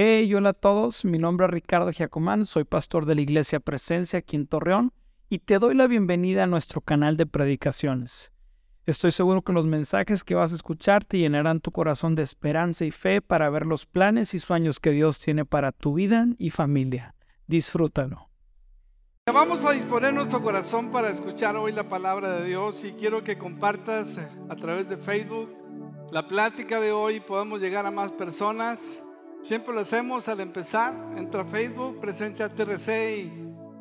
Hey, hola a todos, mi nombre es Ricardo Giacomán, soy pastor de la Iglesia Presencia aquí en Torreón y te doy la bienvenida a nuestro canal de predicaciones. Estoy seguro que los mensajes que vas a escuchar te llenarán tu corazón de esperanza y fe para ver los planes y sueños que Dios tiene para tu vida y familia. Disfrútalo. Vamos a disponer nuestro corazón para escuchar hoy la palabra de Dios y quiero que compartas a través de Facebook la plática de hoy y podamos llegar a más personas. Siempre lo hacemos al empezar. Entra a Facebook, Presencia TRC y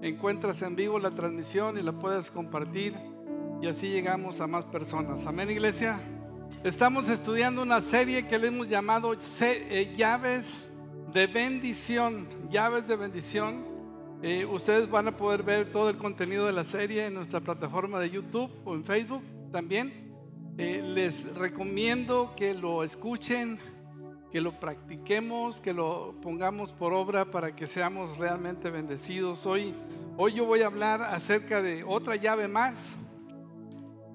encuentras en vivo la transmisión y la puedes compartir. Y así llegamos a más personas. Amén, iglesia. Estamos estudiando una serie que le hemos llamado eh, Llaves de Bendición. Llaves de Bendición. Eh, ustedes van a poder ver todo el contenido de la serie en nuestra plataforma de YouTube o en Facebook también. Eh, les recomiendo que lo escuchen que lo practiquemos, que lo pongamos por obra para que seamos realmente bendecidos. Hoy, hoy yo voy a hablar acerca de otra llave más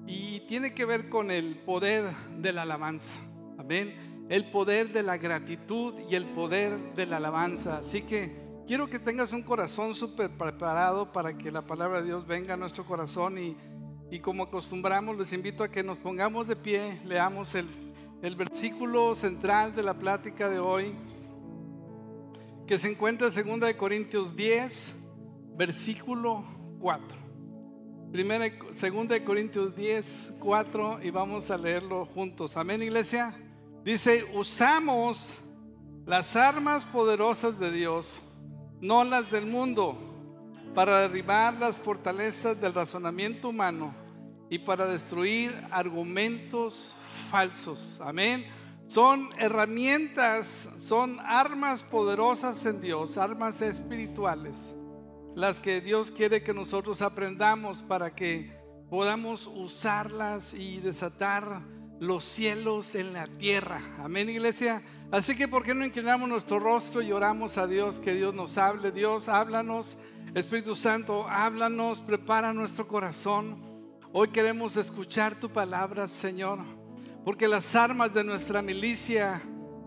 y tiene que ver con el poder de la alabanza. Amén. El poder de la gratitud y el poder de la alabanza. Así que quiero que tengas un corazón súper preparado para que la palabra de Dios venga a nuestro corazón y, y como acostumbramos, les invito a que nos pongamos de pie, leamos el el versículo central de la plática de hoy, que se encuentra en 2 Corintios 10, versículo 4. Primera, 2 Corintios 10, 4 y vamos a leerlo juntos. Amén, iglesia. Dice, usamos las armas poderosas de Dios, no las del mundo, para derribar las fortalezas del razonamiento humano y para destruir argumentos falsos. Amén. Son herramientas, son armas poderosas en Dios, armas espirituales, las que Dios quiere que nosotros aprendamos para que podamos usarlas y desatar los cielos en la tierra. Amén, iglesia. Así que, ¿por qué no inclinamos nuestro rostro y oramos a Dios que Dios nos hable? Dios, háblanos. Espíritu Santo, háblanos, prepara nuestro corazón. Hoy queremos escuchar tu palabra, Señor. Porque las armas de nuestra milicia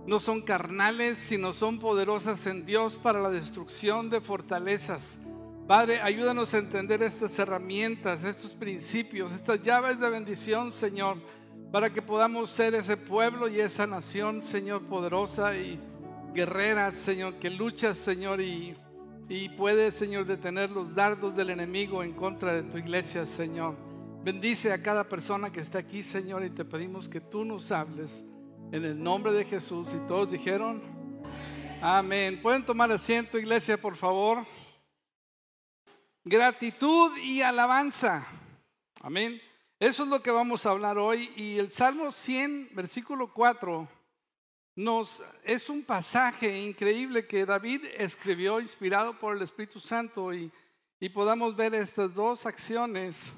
no son carnales, sino son poderosas en Dios para la destrucción de fortalezas. Padre, ayúdanos a entender estas herramientas, estos principios, estas llaves de bendición, Señor, para que podamos ser ese pueblo y esa nación, Señor, poderosa y guerrera, Señor, que lucha, Señor, y, y puede, Señor, detener los dardos del enemigo en contra de tu iglesia, Señor. Bendice a cada persona que está aquí, Señor, y te pedimos que tú nos hables en el nombre de Jesús. Y todos dijeron, amén. Pueden tomar asiento, iglesia, por favor. Gratitud y alabanza. Amén. Eso es lo que vamos a hablar hoy. Y el Salmo 100, versículo 4, nos, es un pasaje increíble que David escribió inspirado por el Espíritu Santo y, y podamos ver estas dos acciones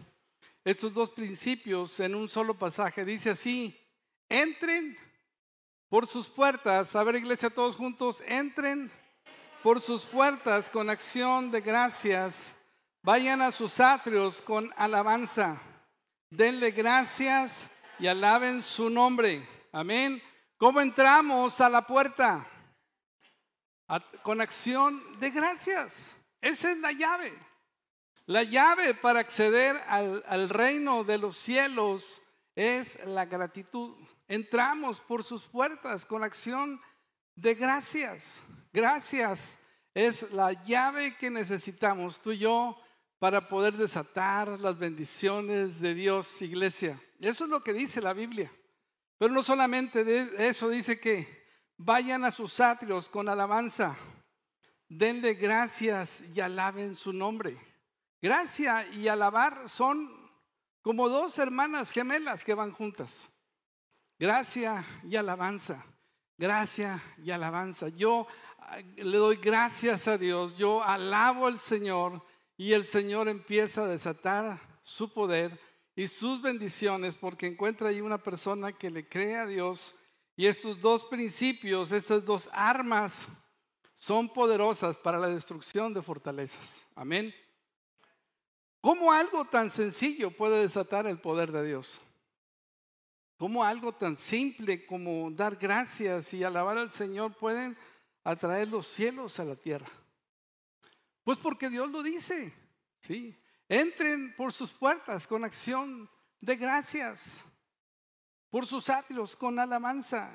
estos dos principios en un solo pasaje. Dice así, entren por sus puertas, a ver iglesia todos juntos, entren por sus puertas con acción de gracias, vayan a sus atrios con alabanza, denle gracias y alaben su nombre. Amén. ¿Cómo entramos a la puerta? con acción de gracias. Esa es la llave. La llave para acceder al, reino de los cielos es la gratitud. Entramos por sus puertas con acción de gracias. Gracias es la llave que necesitamos tú y yo para poder desatar las bendiciones de Dios, iglesia. Eso es lo que dice la Biblia. Pero no solamente de eso, dice que vayan a sus atrios con alabanza, denle gracias y alaben su nombre. Gracia y alabar son como dos hermanas gemelas que van juntas. Gracia y alabanza. Gracia y alabanza. Yo le doy gracias a Dios. Yo alabo al Señor y el Señor empieza a desatar su poder y sus bendiciones porque encuentra ahí una persona que le cree a Dios. Y estos dos principios, estas dos armas son poderosas para la destrucción de fortalezas. Amén. ¿Cómo algo tan sencillo puede desatar el poder de Dios? ¿Cómo algo tan simple como dar gracias y alabar al Señor pueden a traer los cielos a la tierra? Pues porque Dios lo dice, ¿sí? Entren por sus puertas con acción de gracias, por sus atrios con alabanza.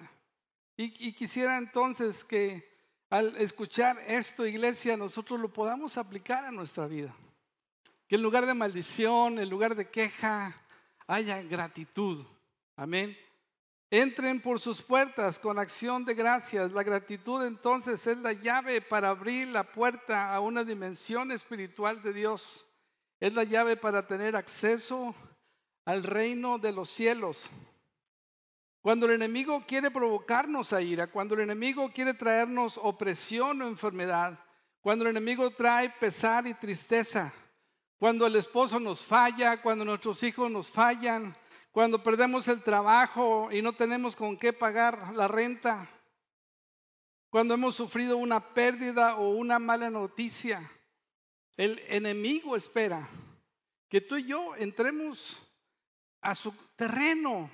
Y quisiera entonces que al escuchar esto, iglesia, nosotros lo podamos aplicar a nuestra vida. Que en lugar de maldición, en lugar de queja, haya gratitud. Amén. Entren por sus puertas con acción de gracias. La gratitud entonces es la llave para abrir la puerta a una dimensión espiritual de Dios. Es la llave para tener acceso al reino de los cielos. Cuando el enemigo quiere provocarnos a ira, cuando el enemigo quiere traernos opresión o enfermedad, cuando el enemigo trae pesar y tristeza, cuando el esposo nos falla, cuando nuestros hijos nos fallan, cuando perdemos el trabajo y no tenemos con qué pagar la renta, cuando hemos sufrido una pérdida o una mala noticia, el enemigo espera que tú y yo entremos a su terreno.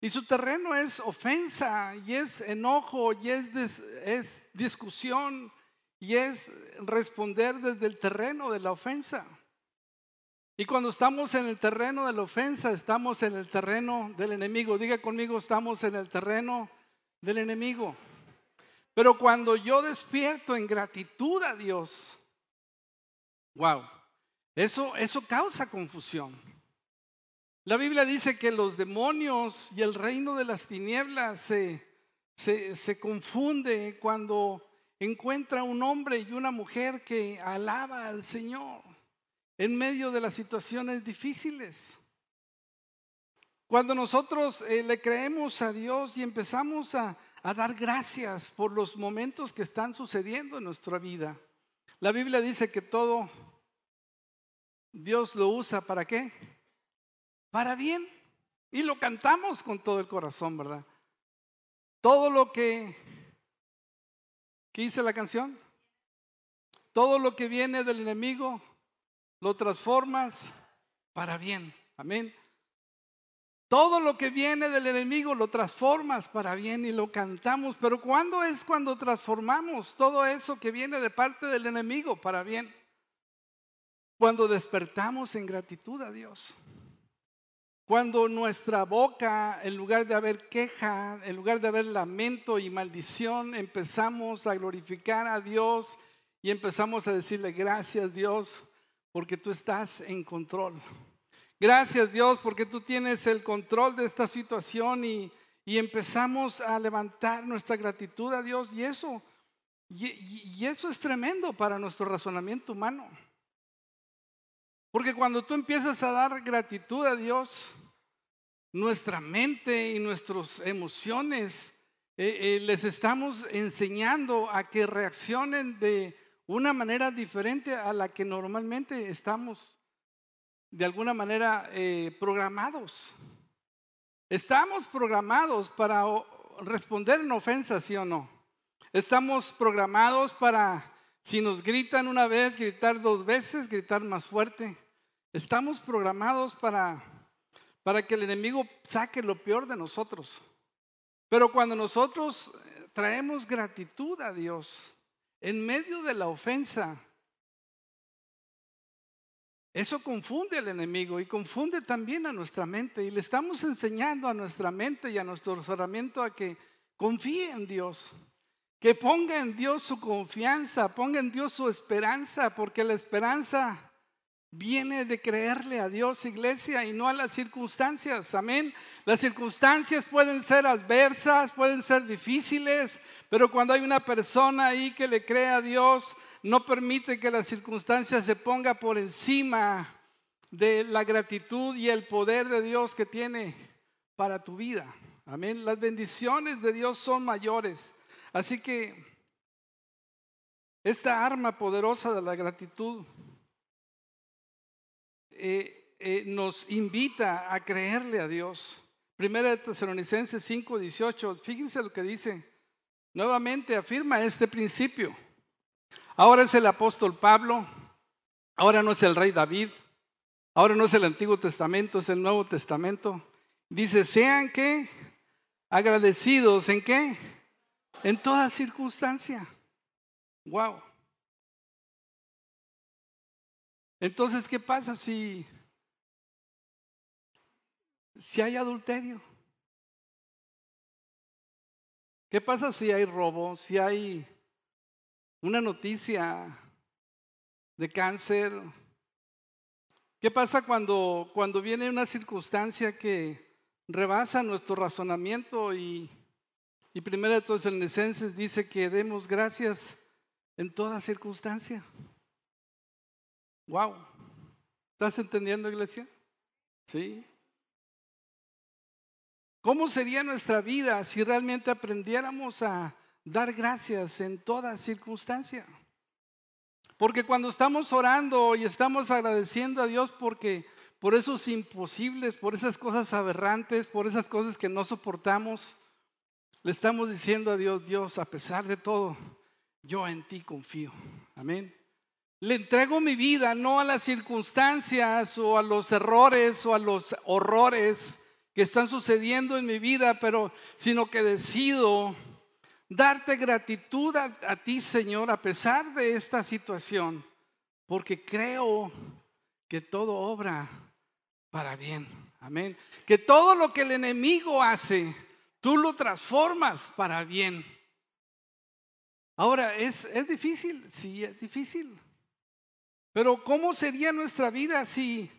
Y su terreno es ofensa, y es enojo, y es, es discusión, y es responder desde el terreno de la ofensa. Y cuando estamos en el terreno de la ofensa, estamos en el terreno del enemigo. Diga conmigo, estamos en el terreno del enemigo. Pero cuando yo despierto en gratitud a Dios, wow, eso, eso causa confusión. La Biblia dice que los demonios y el reino de las tinieblas se, se, confunde cuando encuentra un hombre y una mujer que alaba al Señor en medio de las situaciones difíciles. Cuando nosotros eh, le creemos a Dios y empezamos a, a dar gracias por los momentos que están sucediendo en nuestra vida. La Biblia dice que todo Dios lo usa para qué? para bien. Y lo cantamos con todo el corazón, ¿verdad? Todo lo que, ¿qué dice la canción? Todo lo que viene del enemigo lo transformas para bien. Amén. Todo lo que viene del enemigo lo transformas para bien y lo cantamos. Pero ¿cuándo es cuando transformamos todo eso que viene de parte del enemigo para bien? Cuando despertamos en gratitud a Dios. Cuando nuestra boca, en lugar de haber queja, en lugar de haber lamento y maldición, empezamos a glorificar a Dios y empezamos a decirle gracias Dios porque tú estás en control. Gracias Dios porque tú tienes el control de esta situación y, empezamos a levantar nuestra gratitud a Dios y eso, y eso es tremendo para nuestro razonamiento humano. Porque cuando tú empiezas a dar gratitud a Dios, nuestra mente y nuestras emociones eh, eh, les estamos enseñando a que reaccionen de una manera diferente a la que normalmente estamos de alguna manera eh, programados. Estamos programados para responder en ofensa, sí o no. Estamos programados para, si nos gritan una vez, gritar dos veces, gritar más fuerte. Estamos programados para, para que el enemigo saque lo peor de nosotros. Pero cuando nosotros eh, traemos gratitud a Dios en medio de la ofensa, eso confunde al enemigo y confunde también a nuestra mente. Y le estamos enseñando a nuestra mente y a nuestro razonamiento a que confíe en Dios, que ponga en Dios su confianza, ponga en Dios su esperanza, porque la esperanza viene de creerle a Dios, iglesia, y no a las circunstancias. Amén. Las circunstancias pueden ser adversas, pueden ser difíciles, pero cuando hay una persona ahí que le cree a Dios, no permite que las circunstancias se ponga por encima de la gratitud y el poder de Dios que tiene para tu vida. Amén. Las bendiciones de Dios son mayores. Así que esta arma poderosa de la gratitud eh, eh, nos invita a creerle a Dios. Primera de Tesalonicenses 5, 18. Fíjense lo que dice. Nuevamente afirma este principio. Ahora es el apóstol Pablo. Ahora no es el rey David. Ahora no es el Antiguo Testamento, es el Nuevo Testamento. Dice, sean que agradecidos en qué? En toda circunstancia. Wow. Entonces, ¿qué pasa si si hay adulterio? ¿Qué pasa si hay robo? Si hay una noticia de cáncer. ¿Qué pasa cuando, cuando viene una circunstancia que rebasa nuestro razonamiento y, y primero de Necenses dice que demos gracias en toda circunstancia? Wow. ¿Estás entendiendo, iglesia? Sí. ¿Cómo sería nuestra vida si realmente aprendiéramos a dar gracias en toda circunstancia? Porque cuando estamos orando y estamos agradeciendo a Dios porque por esos imposibles, por esas cosas aberrantes, por esas cosas que no soportamos, le estamos diciendo a Dios, Dios, a pesar de todo, yo en ti confío. Amén. Le entrego mi vida no a las circunstancias o a los errores o a los horrores que están sucediendo en mi vida, pero sino que decido darte gratitud a, ti, Señor, a pesar de esta situación, porque creo que todo obra para bien. Amén. Que todo lo que el enemigo hace, tú lo transformas para bien. Ahora, ¿es, es difícil? Sí, es difícil. Pero ¿cómo sería nuestra vida si,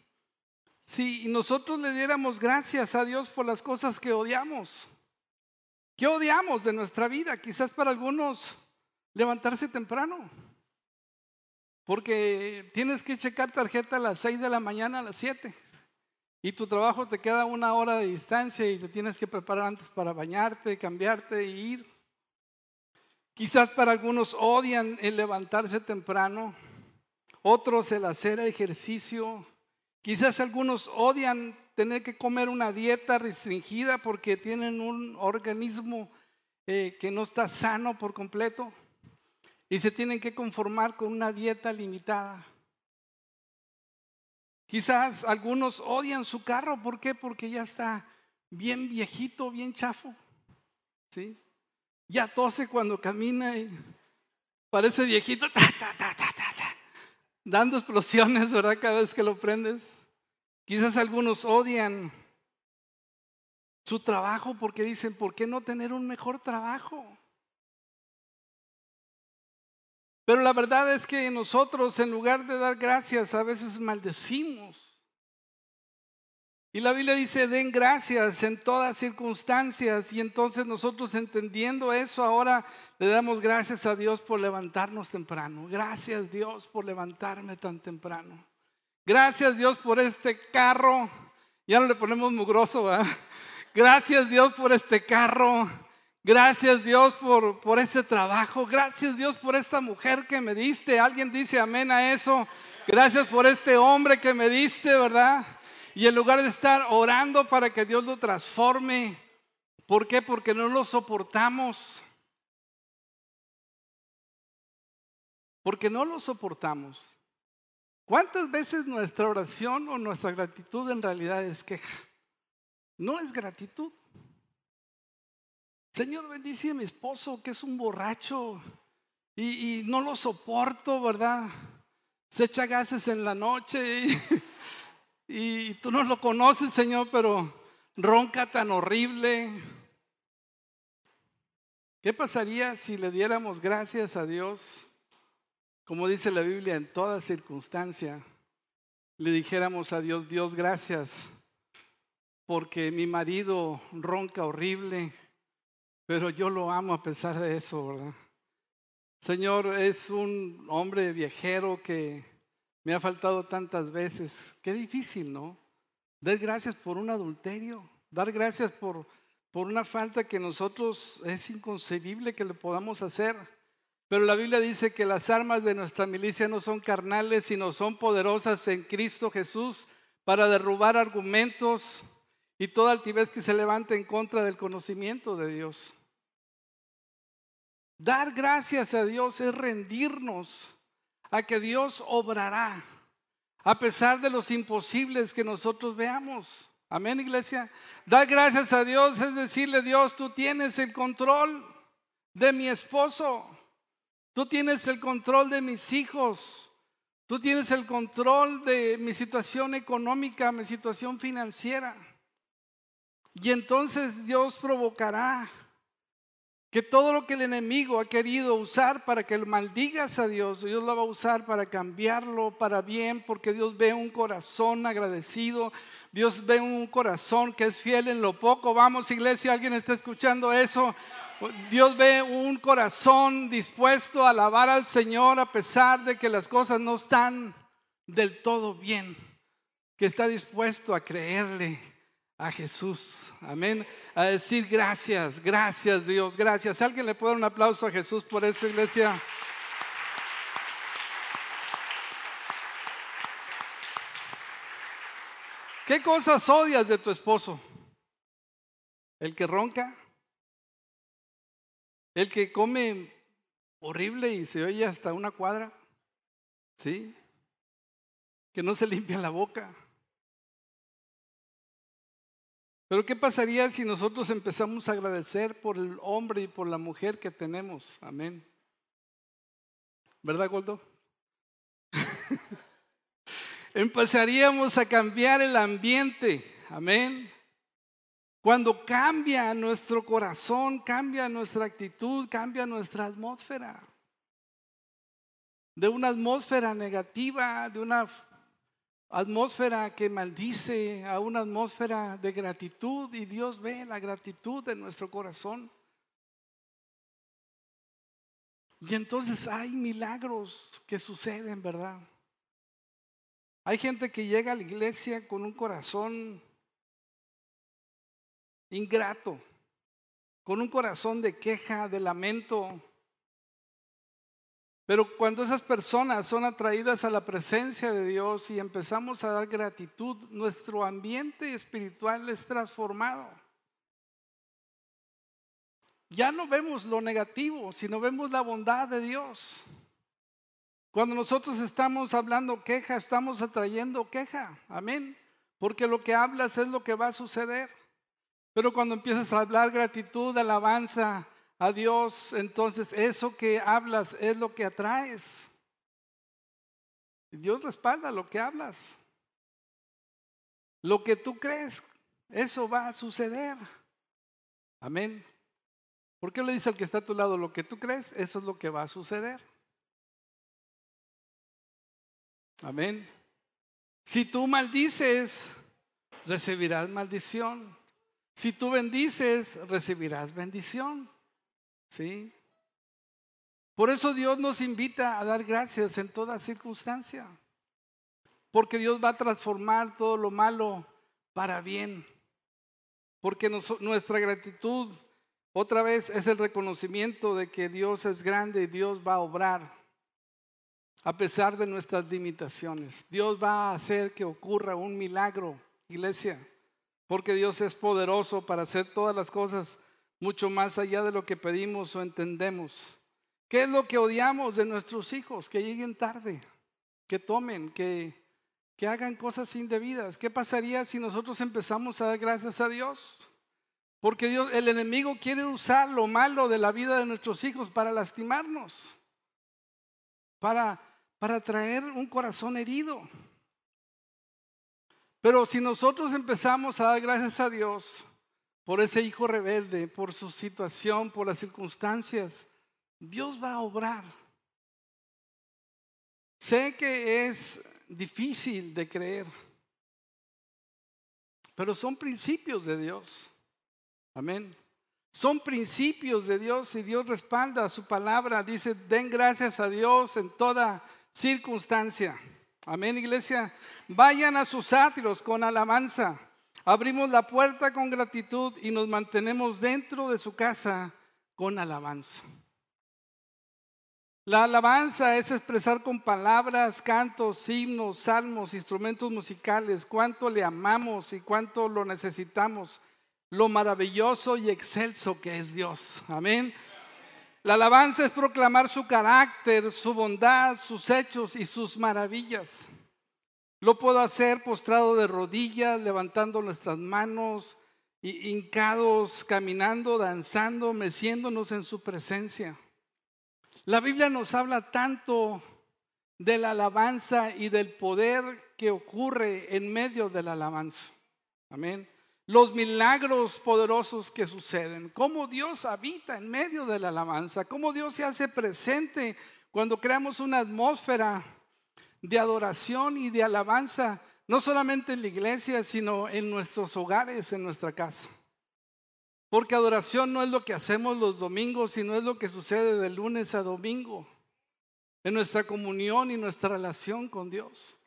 si nosotros le diéramos gracias a Dios por las cosas que odiamos? ¿Qué odiamos de nuestra vida? Quizás para algunos levantarse temprano. Porque tienes que checar tarjeta a las 6 de la mañana a las 7. Y tu trabajo te queda una hora de distancia y te tienes que preparar antes para bañarte, cambiarte e ir. Quizás para algunos odian el levantarse temprano, otros el hacer ejercicio. Quizás algunos odian tener que comer una dieta restringida porque tienen un organismo eh, que no está sano por completo y se tienen que conformar con una dieta limitada. Quizás algunos odian su carro, ¿por qué? Porque ya está bien viejito, bien chafo. ¿Sí? Ya tose cuando camina y parece viejito, dando explosiones, ¿verdad? Cada vez que lo prendes. Quizás algunos odian su trabajo porque dicen, ¿por qué no tener un mejor trabajo? Pero la verdad es que nosotros en lugar de dar gracias a veces maldecimos. Y la Biblia dice, den gracias en todas circunstancias. Y entonces nosotros entendiendo eso, ahora le damos gracias a Dios por levantarnos temprano. Gracias Dios por levantarme tan temprano. Gracias Dios por este carro. Ya no le ponemos mugroso. Gracias Dios por este carro. Gracias Dios por, por este trabajo. Gracias Dios por esta mujer que me diste. Alguien dice amén a eso. Gracias por este hombre que me diste, ¿verdad? Y en lugar de estar orando para que Dios lo transforme, ¿por qué? Porque no lo soportamos. Porque no lo soportamos. ¿Cuántas veces nuestra oración o nuestra gratitud en realidad es queja? No es gratitud. Señor, bendice a mi esposo que es un borracho y, no lo soporto, ¿verdad? Se echa gases en la noche y tú no lo conoces, Señor, pero ronca tan horrible. ¿Qué pasaría si le diéramos gracias a Dios como dice la Biblia, en toda circunstancia, le dijéramos a Dios, Dios, gracias, porque mi marido ronca horrible, pero yo lo amo a pesar de eso, ¿verdad? Señor, es un hombre viajero que me ha faltado tantas veces. Qué difícil, ¿no? Dar gracias por un adulterio, dar gracias por, por una falta que nosotros es inconcebible que le podamos hacer. Pero la Biblia dice que las armas de nuestra milicia no son carnales, sino son poderosas en Cristo Jesús para derrubar argumentos y toda altivez que se levante en contra del conocimiento de Dios. Dar gracias a Dios es rendirnos a que Dios obrará, a pesar de los imposibles que nosotros veamos. Amén, iglesia. Dar gracias a Dios es decirle, Dios, tú tienes el control. de mi esposo. Tú tienes el control de mis hijos. Tú tienes el control de mi situación económica, mi situación financiera. Y entonces Dios provocará que todo lo que el enemigo ha querido usar para que maldigas a Dios, Dios lo va a usar para cambiarlo para bien, porque Dios ve un corazón agradecido, Dios ve un corazón que es fiel en lo poco. Vamos, iglesia, alguien está escuchando eso. Dios ve un corazón dispuesto a alabar al Señor a pesar de que las cosas no están del todo bien, que está dispuesto a creerle a Jesús. Amén. A decir gracias, gracias Dios, gracias. ¿Alguien le puede dar un aplauso a Jesús por eso, iglesia? ¿Qué cosas odias de tu esposo? ¿El que ronca? ¿El que come horrible y se oye hasta una cuadra? ¿Sí? ¿Que no se limpia la boca? Pero ¿qué pasaría si nosotros empezamos a agradecer por el hombre y por la mujer que tenemos? Amén. ¿Verdad, Goldo? Empezaríamos a cambiar el ambiente. Amén. Cuando cambia nuestro corazón, cambia nuestra actitud, cambia nuestra atmósfera. De una atmósfera negativa, de una atmósfera que maldice a una atmósfera de gratitud y Dios ve la gratitud de nuestro corazón. Y entonces hay milagros que suceden, ¿verdad? Hay gente que llega a la iglesia con un corazón ingrato, con un corazón de queja, de lamento, pero cuando esas personas son atraídas a la presencia de Dios y empezamos a dar gratitud, nuestro ambiente espiritual es transformado. Ya no vemos lo negativo, sino vemos la bondad de Dios. Cuando nosotros estamos hablando queja, estamos atrayendo queja. Amén. Porque lo que hablas es lo que va a suceder. Pero cuando empiezas a hablar gratitud, alabanza, a Dios, entonces eso que hablas es lo que atraes. Dios respalda lo que hablas. Lo que tú crees, eso va a suceder. Amén. ¿Por qué le dice al que está a tu lado lo que tú crees? Eso es lo que va a suceder. Amén. Si tú maldices, recibirás maldición. Si tú bendices, recibirás bendición. ¿Sí? Por eso Dios nos invita a dar gracias en toda circunstancia. Porque Dios va a transformar todo lo malo para bien. Porque nuestra gratitud, otra vez, es el reconocimiento de que Dios es grande y Dios va a obrar. A pesar de nuestras limitaciones. Dios va a hacer que ocurra un milagro, iglesia. Porque Dios es poderoso para hacer todas las cosas mucho más allá de lo que pedimos o entendemos. ¿Qué es lo que odiamos de nuestros hijos? Que lleguen tarde, que tomen, que, que hagan cosas indebidas. ¿Qué pasaría si nosotros empezamos a dar gracias a Dios? Porque el enemigo quiere usar lo malo de la vida de nuestros hijos para lastimarnos, para, para traer un corazón herido. Pero si nosotros empezamos a dar gracias a Dios, por ese hijo rebelde, por su situación, por las circunstancias, Dios va a obrar. Sé que es difícil de creer, pero son principios de Dios. Amén. Son principios de Dios y Dios respalda su palabra. Dice, den gracias a Dios en toda circunstancia. Amén, iglesia. Vayan a sus átrios con alabanza. Abrimos la puerta con gratitud y nos mantenemos dentro de su casa con alabanza. La alabanza es expresar con palabras, cantos, himnos, salmos, instrumentos musicales, cuánto le amamos y cuánto lo necesitamos, lo maravilloso y excelso que es Dios. Amén. La alabanza es proclamar su carácter, su bondad, sus hechos y sus maravillas. Lo puedo hacer postrado de rodillas, levantando nuestras manos hincados, caminando, danzando, meciéndonos en su presencia. La Biblia nos habla tanto de la alabanza y del poder que ocurre en medio de la alabanza. Amén. Los milagros poderosos que suceden, cómo Dios habita en medio de la alabanza, cómo Dios se hace presente cuando creamos una atmósfera de adoración y de alabanza, no solamente en la iglesia, sino en nuestros hogares, en nuestra casa. Porque adoración no es lo que hacemos los domingos, sino es lo que sucede de lunes a domingo en nuestra comunión y nuestra relación con Dios.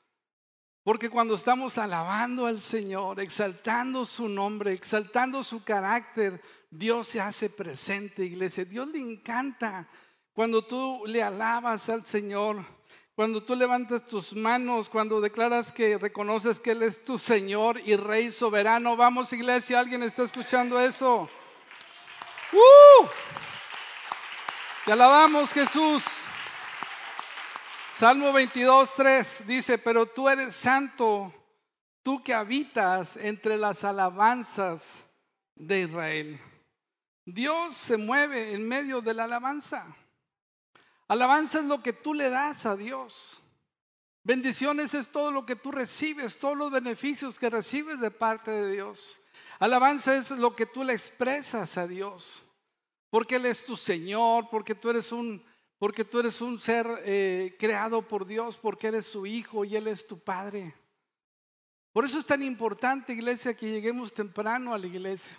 Porque cuando estamos alabando al Señor, exaltando su nombre, exaltando su carácter, Dios se hace presente, iglesia. Dios le encanta cuando tú le alabas al Señor, cuando tú levantas tus manos, cuando declaras que reconoces que Él es tu Señor y Rey soberano. Vamos, iglesia, ¿alguien está escuchando eso? ¡Uh! Te alabamos, Jesús. Salmo 22, 3 dice, pero tú eres santo, tú que habitas entre las alabanzas de Israel. Dios se mueve en medio de la alabanza. Alabanza es lo que tú le das a Dios. Bendiciones es todo lo que tú recibes, todos los beneficios que recibes de parte de Dios. Alabanza es lo que tú le expresas a Dios. Porque Él es tu Señor, porque tú eres un porque tú eres un ser eh, creado por Dios, porque eres su hijo y Él es tu Padre. Por eso es tan importante, iglesia, que lleguemos temprano a la iglesia.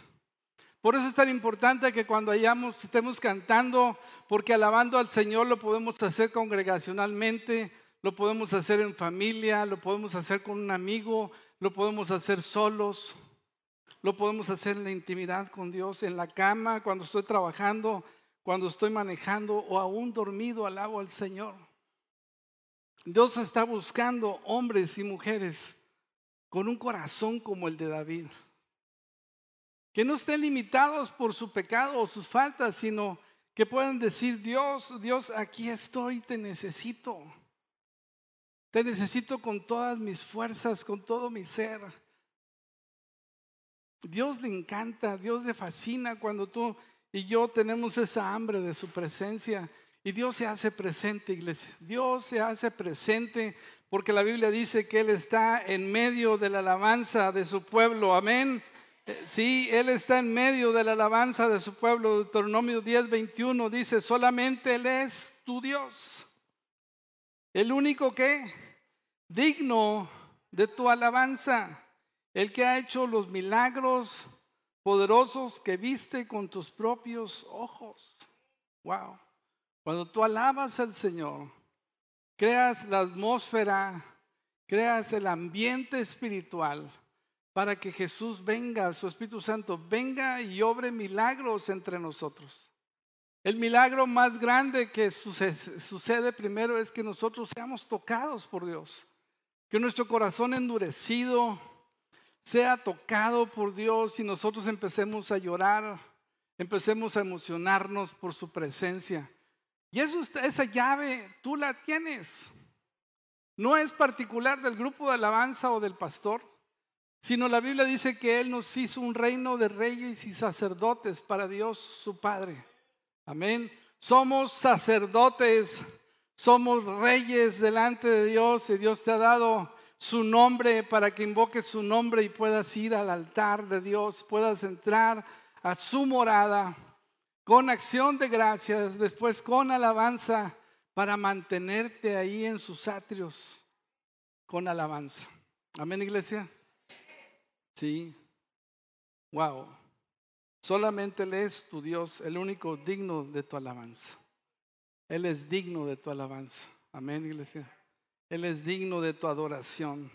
Por eso es tan importante que cuando hayamos, estemos cantando, porque alabando al Señor lo podemos hacer congregacionalmente, lo podemos hacer en familia, lo podemos hacer con un amigo, lo podemos hacer solos, lo podemos hacer en la intimidad con Dios, en la cama, cuando estoy trabajando, cuando estoy manejando o aún dormido alabo al Señor. Dios está buscando hombres y mujeres con un corazón como el de David. Que no estén limitados por su pecado o sus faltas, sino que puedan decir, Dios, Dios, aquí estoy, te necesito. Te necesito con todas mis fuerzas, con todo mi ser. Dios le encanta, Dios le fascina cuando tú y yo tenemos esa hambre de su presencia. Y Dios se hace presente, iglesia. Dios se hace presente porque la Biblia dice que Él está en medio de la alabanza de su pueblo. Amén. Sí, Él está en medio de la alabanza de su pueblo. Deuteronomio 10, 21 dice, solamente Él es tu Dios. El único que, digno de tu alabanza, el que ha hecho los milagros poderosos que viste con tus propios ojos. Wow. Cuando tú alabas al Señor, creas la atmósfera, creas el ambiente espiritual para que Jesús venga, su Espíritu Santo, venga y obre milagros entre nosotros. El milagro más grande que sucede, primero es que nosotros seamos tocados por Dios, que nuestro corazón endurecido, sea tocado por Dios y nosotros empecemos a llorar, empecemos a emocionarnos por su presencia. Y esa llave tú la tienes. No es particular del grupo de alabanza o del pastor, sino la Biblia dice que Él nos hizo un reino de reyes y sacerdotes para Dios su Padre. Amén. Somos sacerdotes, somos reyes delante de Dios y Dios te ha dado su nombre para que invoques su nombre y puedas ir al altar de Dios, puedas entrar a su morada con acción de gracias, después con alabanza para mantenerte ahí en sus atrios con alabanza. Amén, iglesia. Sí. Wow. Solamente Él es tu Dios, el único digno de tu alabanza. Él es digno de tu alabanza. Amén, iglesia. Él es digno de tu adoración.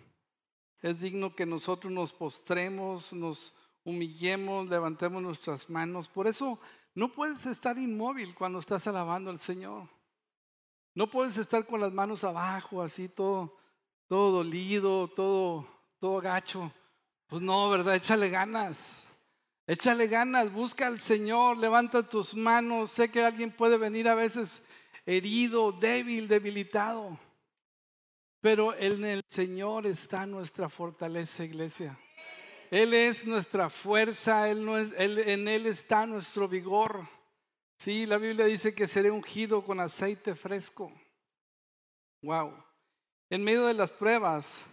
Es digno que nosotros nos postremos, nos humillemos, levantemos nuestras manos. Por eso no puedes estar inmóvil cuando estás alabando al Señor. No puedes estar con las manos abajo, así todo, todo dolido, todo, todo gacho. Pues no, ¿verdad? Échale ganas. Échale ganas, busca al Señor, levanta tus manos. Sé que alguien puede venir a veces herido, débil, debilitado. Pero en el Señor está nuestra fortaleza, iglesia. Él es nuestra fuerza, él no es, en Él está nuestro vigor. Sí, la Biblia dice que seré ungido con aceite fresco. Wow. En medio de las pruebas,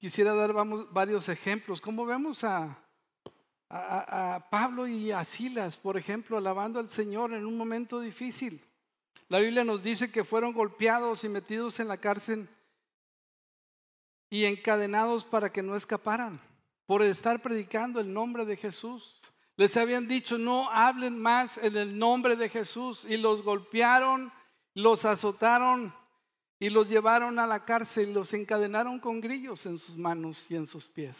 quisiera dar varios ejemplos. Como vemos a Pablo y a Silas, por ejemplo, alabando al Señor en un momento difícil. La Biblia nos dice que fueron golpeados y metidos en la cárcel y encadenados para que no escaparan por estar predicando el nombre de Jesús. Les habían dicho, no hablen más en el nombre de Jesús y los golpearon, los azotaron y los llevaron a la cárcel y los encadenaron con grillos en sus manos y en sus pies.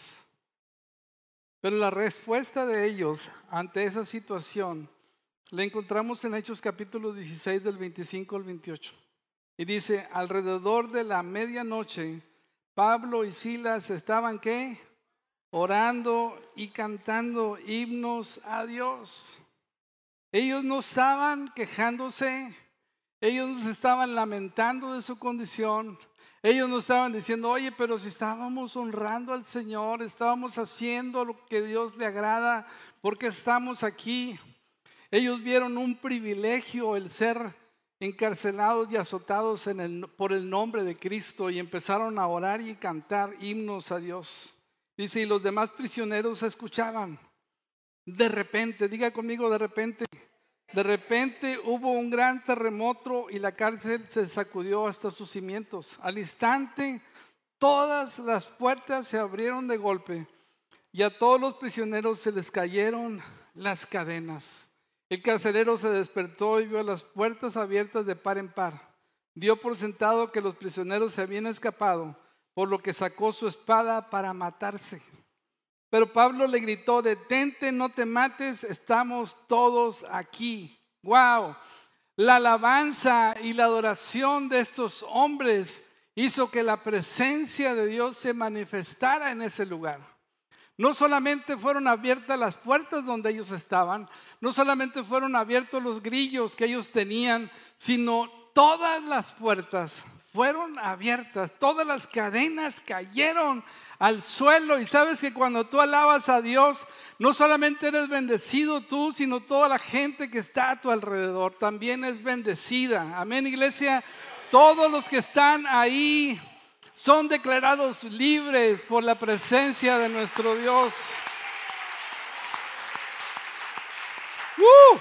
Pero la respuesta de ellos ante esa situación la encontramos en Hechos capítulo 16 del 25 al 28. Y dice, alrededor de la medianoche, Pablo y Silas estaban qué? Orando y cantando himnos a Dios. Ellos no estaban quejándose, ellos no se estaban lamentando de su condición, ellos no estaban diciendo, oye, pero si estábamos honrando al Señor, estábamos haciendo lo que Dios le agrada, porque estamos aquí. Ellos vieron un privilegio el ser encarcelados y azotados por el nombre de Cristo y empezaron a orar y cantar himnos a Dios. Dice, y los demás prisioneros escuchaban. De repente, diga conmigo, de repente, de repente hubo un gran terremoto y la cárcel se sacudió hasta sus cimientos. Al instante, todas las puertas se abrieron de golpe y a todos los prisioneros se les cayeron las cadenas. El carcelero se despertó y vio las puertas abiertas de par en par. Dio por sentado que los prisioneros se habían escapado, por lo que sacó su espada para matarse. Pero Pablo le gritó, detente, no te mates, estamos todos aquí. Wow. La alabanza y la adoración de estos hombres hizo que la presencia de Dios se manifestara en ese lugar. No solamente fueron abiertas las puertas donde ellos estaban, no solamente fueron abiertos los grillos que ellos tenían, sino todas las puertas fueron abiertas, todas las cadenas cayeron al suelo y sabes que cuando tú alabas a Dios, no solamente eres bendecido tú, sino toda la gente que está a tu alrededor también es bendecida. Amén, iglesia. Todos los que están ahí son declarados libres por la presencia de nuestro Dios. ¡Uh!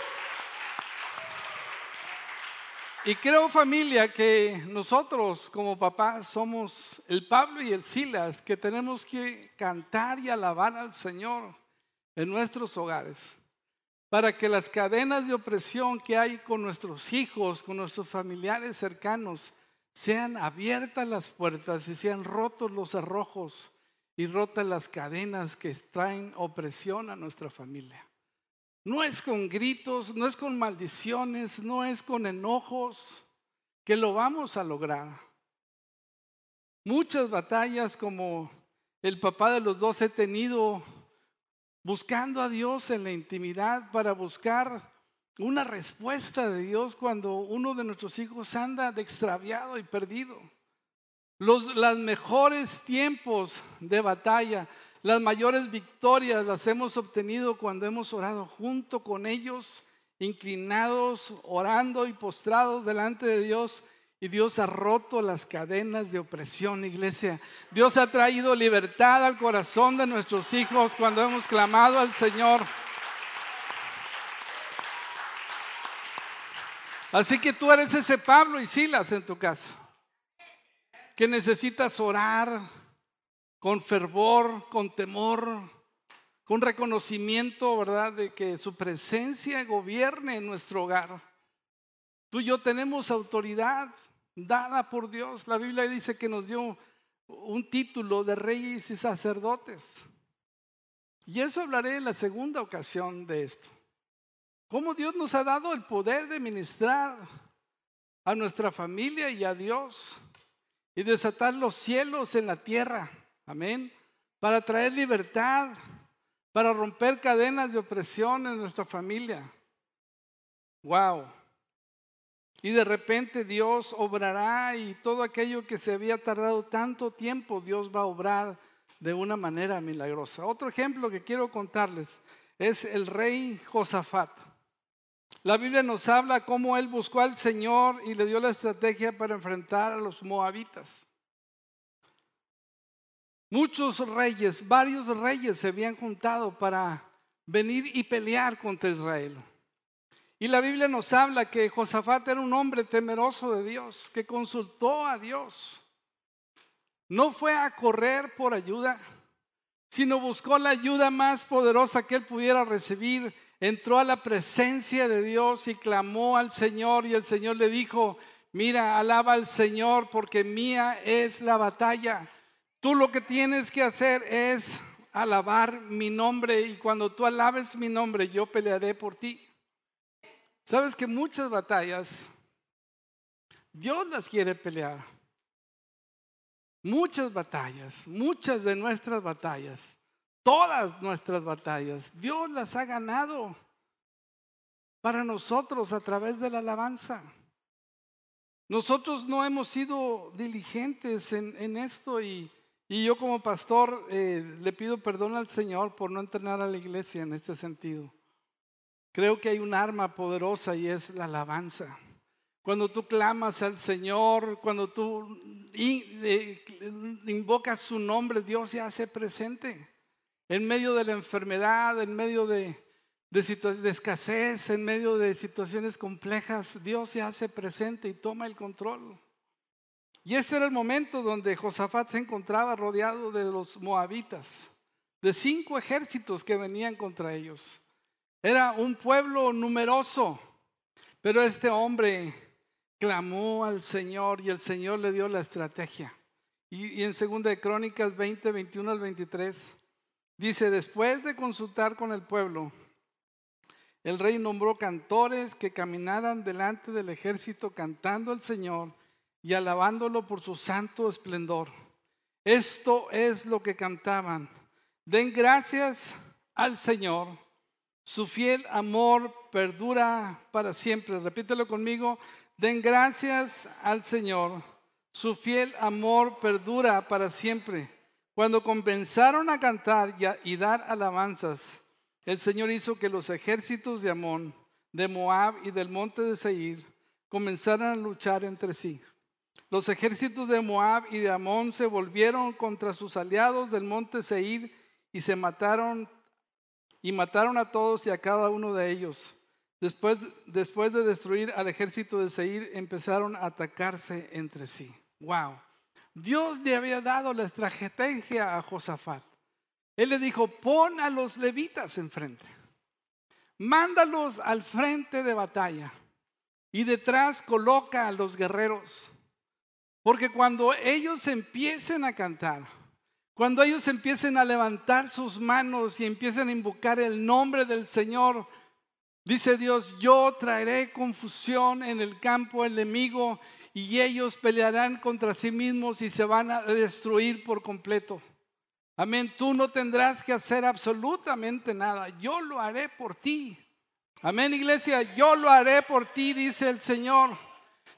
Y creo familia que nosotros como papás somos el Pablo y el Silas que tenemos que cantar y alabar al Señor en nuestros hogares para que las cadenas de opresión que hay con nuestros hijos, con nuestros familiares cercanos, sean abiertas las puertas y sean rotos los cerrojos y rotas las cadenas que traen opresión a nuestra familia. No es con gritos, no es con maldiciones, no es con enojos que lo vamos a lograr. Muchas batallas como el papá de los dos he tenido buscando a Dios en la intimidad para buscar una respuesta de Dios cuando uno de nuestros hijos anda de extraviado y perdido. Los las mejores tiempos de batalla, las mayores victorias las hemos obtenido cuando hemos orado junto con ellos, inclinados, orando y postrados delante de Dios. Y Dios ha roto las cadenas de opresión, iglesia. Dios ha traído libertad al corazón de nuestros hijos cuando hemos clamado al Señor. Así que tú eres ese Pablo y Silas en tu casa, que necesitas orar con fervor, con temor, con reconocimiento, ¿verdad?, de que su presencia gobierne en nuestro hogar. Tú y yo tenemos autoridad dada por Dios. La Biblia dice que nos dio un título de reyes y sacerdotes. Y eso hablaré en la segunda ocasión de esto. Cómo Dios nos ha dado el poder de ministrar a nuestra familia y a Dios y desatar los cielos en la tierra. Amén. Para traer libertad, para romper cadenas de opresión en nuestra familia. Wow. Y de repente Dios obrará y todo aquello que se había tardado tanto tiempo, Dios va a obrar de una manera milagrosa. Otro ejemplo que quiero contarles es el rey Josafat. La Biblia nos habla cómo él buscó al Señor y le dio la estrategia para enfrentar a los moabitas. Muchos reyes, varios reyes se habían juntado para venir y pelear contra Israel. Y la Biblia nos habla que Josafat era un hombre temeroso de Dios, que consultó a Dios. No fue a correr por ayuda, sino buscó la ayuda más poderosa que él pudiera recibir. Entró a la presencia de Dios y clamó al Señor y el Señor le dijo, mira, alaba al Señor porque mía es la batalla Tú lo que tienes que hacer es alabar mi nombre y cuando tú alabes mi nombre yo pelearé por ti. Sabes que muchas batallas Dios las quiere pelear. Muchas batallas, muchas de nuestras batallas, todas nuestras batallas, Dios las ha ganado para nosotros a través de la alabanza. Nosotros no hemos sido diligentes en, esto y y yo como pastor eh, le pido perdón al Señor por no entrenar a la iglesia en este sentido. Creo que hay un arma poderosa y es la alabanza. Cuando tú clamas al Señor, cuando tú eh, invocas su nombre, Dios se hace presente. En medio de la enfermedad, en medio de, escasez, en medio de situaciones complejas, Dios se hace presente y toma el control. Y ese era el momento donde Josafat se encontraba rodeado de los moabitas, de cinco ejércitos que venían contra ellos. Era un pueblo numeroso, pero este hombre clamó al Señor y el Señor le dio la estrategia. Y, en segunda de Crónicas 20, 21 al 23, dice, después de consultar con el pueblo, el rey nombró cantores que caminaran delante del ejército cantando al Señor y alabándolo por su santo esplendor. Esto es lo que cantaban. Den gracias al Señor. Su fiel amor perdura para siempre. Repítelo conmigo. Den gracias al Señor. Su fiel amor perdura para siempre. Cuando comenzaron a cantar y, dar alabanzas, el Señor hizo que los ejércitos de Amón, de Moab y del monte de Seir comenzaran a luchar entre sí. Los ejércitos de Moab y de Amón se volvieron contra sus aliados del monte Seir y se mataron y mataron a todos y a cada uno de ellos. Después, después de destruir al ejército de Seir, empezaron a atacarse entre sí. Wow. Dios le había dado la estrategia a Josafat. Él le dijo, pon a los levitas enfrente. Mándalos al frente de batalla. Y detrás coloca a los guerreros. Porque cuando ellos empiecen a cantar, cuando ellos empiecen a levantar sus manos y empiecen a invocar el nombre del Señor, dice Dios, yo traeré confusión en el campo enemigo y ellos pelearán contra sí mismos y se van a destruir por completo. Amén, tú no tendrás que hacer absolutamente nada, yo lo haré por ti. Amén, iglesia, yo lo haré por ti, dice el Señor.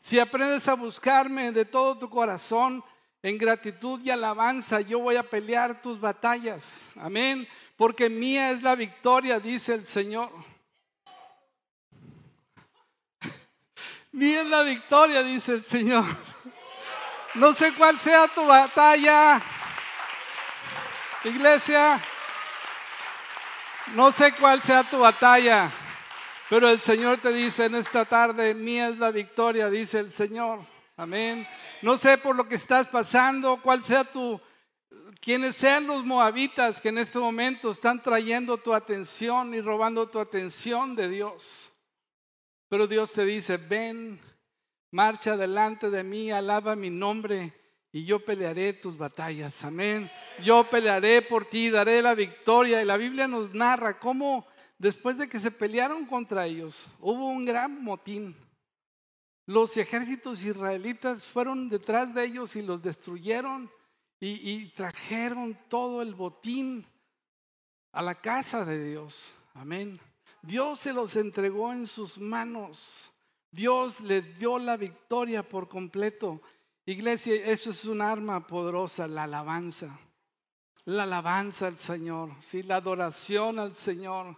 Si aprendes a buscarme de todo tu corazón, en gratitud y alabanza, yo voy a pelear tus batallas. Amén. Porque mía es la victoria, dice el Señor. mía es la victoria, dice el Señor. No sé cuál sea tu batalla, iglesia. No sé cuál sea tu batalla. Pero el Señor te dice en esta tarde, mía es la victoria, dice el Señor. Amén. No sé por lo que estás pasando, cuál sea tu, quienes sean los moabitas que en este momento están trayendo tu atención y robando tu atención de Dios. Pero Dios te dice, ven, marcha delante de mí, alaba mi nombre y yo pelearé tus batallas. Amén. Yo pelearé por ti, daré la victoria. Y la Biblia nos narra cómo después de que se pelearon contra ellos, hubo un gran motín. Los ejércitos israelitas fueron detrás de ellos y los destruyeron y, trajeron todo el botín a la casa de Dios. Amén. Dios se los entregó en sus manos. Dios les dio la victoria por completo. Iglesia, eso es un arma poderosa, la alabanza. la alabanza al Señor, ¿sí? la adoración al Señor.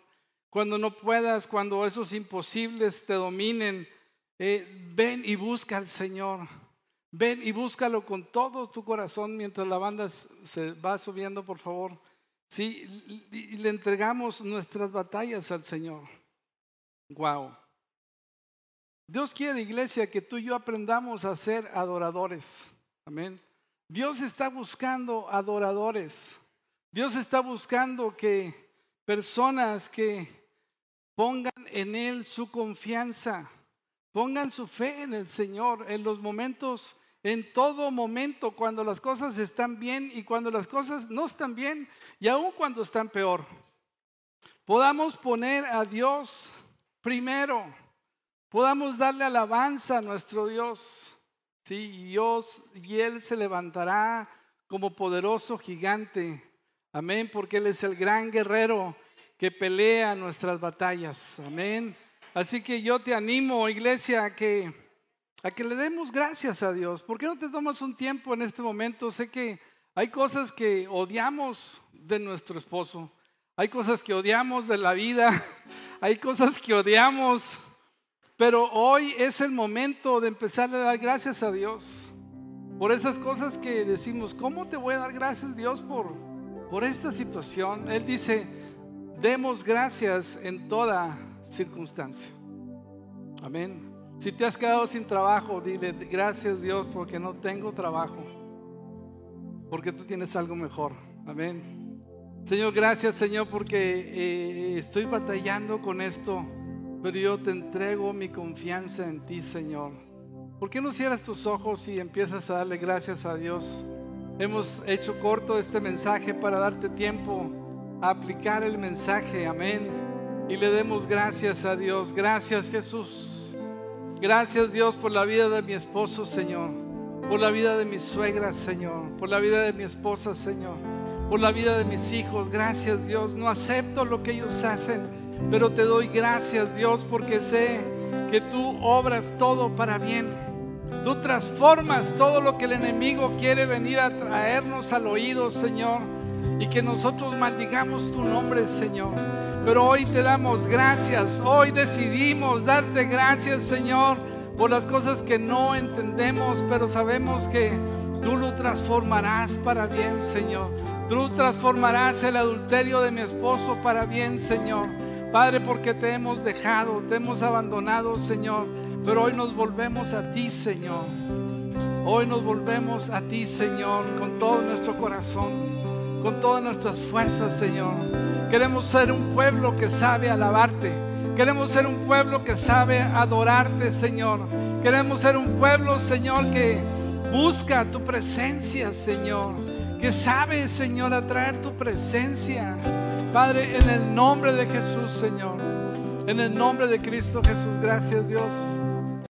Cuando no puedas, cuando esos imposibles te dominen, eh, ven y busca al Señor. Ven y búscalo con todo tu corazón mientras la banda se va subiendo, por favor. Sí, y le entregamos nuestras batallas al Señor. Wow. Dios quiere, iglesia, que tú y yo aprendamos a ser adoradores. Amén. Dios está buscando adoradores. Dios está buscando que personas que pongan en Él su confianza, pongan su fe en el Señor en los momentos, en todo momento, cuando las cosas están bien y cuando las cosas no están bien y aún cuando están peor. Podamos poner a Dios primero, podamos darle alabanza a nuestro Dios. Sí, Dios y Él se levantará como poderoso gigante Amén, porque Él es el gran guerrero que pelea nuestras batallas. Amén. Así que yo te animo, iglesia, a que, a que le demos gracias a Dios. ¿Por qué no te tomas un tiempo en este momento? Sé que hay cosas que odiamos de nuestro esposo. Hay cosas que odiamos de la vida. Hay cosas que odiamos. Pero hoy es el momento de empezar a dar gracias a Dios. Por esas cosas que decimos, ¿cómo te voy a dar gracias Dios por, por esta situación, Él dice, demos gracias en toda circunstancia. Amén. Si te has quedado sin trabajo, dile, gracias Dios porque no tengo trabajo, porque tú tienes algo mejor. Amén. Señor, gracias Señor porque eh, estoy batallando con esto, pero yo te entrego mi confianza en ti, Señor. ¿Por qué no cierras tus ojos y empiezas a darle gracias a Dios? Hemos hecho corto este mensaje para darte tiempo aplicar el mensaje. Amén. Y le demos gracias a Dios. Gracias Jesús. Gracias Dios por la vida de mi esposo, Señor. Por la vida de mi suegra, Señor. Por la vida de mi esposa, Señor. Por la vida de mis hijos. Gracias Dios. No acepto lo que ellos hacen, pero te doy gracias Dios porque sé que tú obras todo para bien. Tú transformas todo lo que el enemigo quiere venir a traernos al oído, Señor. Y que nosotros maldigamos tu nombre, Señor. Pero hoy te damos gracias. Hoy decidimos darte gracias, Señor, por las cosas que no entendemos, pero sabemos que tú lo transformarás para bien, Señor. Tú transformarás el adulterio de mi esposo para bien, Señor. Padre, porque te hemos dejado, te hemos abandonado, Señor pero hoy nos volvemos a ti, Señor. Hoy nos volvemos a ti, Señor, con todo nuestro corazón, con todas nuestras fuerzas, Señor. Queremos ser un pueblo que sabe alabarte. Queremos ser un pueblo que sabe adorarte, Señor. Queremos ser un pueblo, Señor, que busca tu presencia, Señor. Que sabe, Señor, atraer tu presencia. Padre, en el nombre de Jesús, Señor. En el nombre de Cristo Jesús, gracias Dios.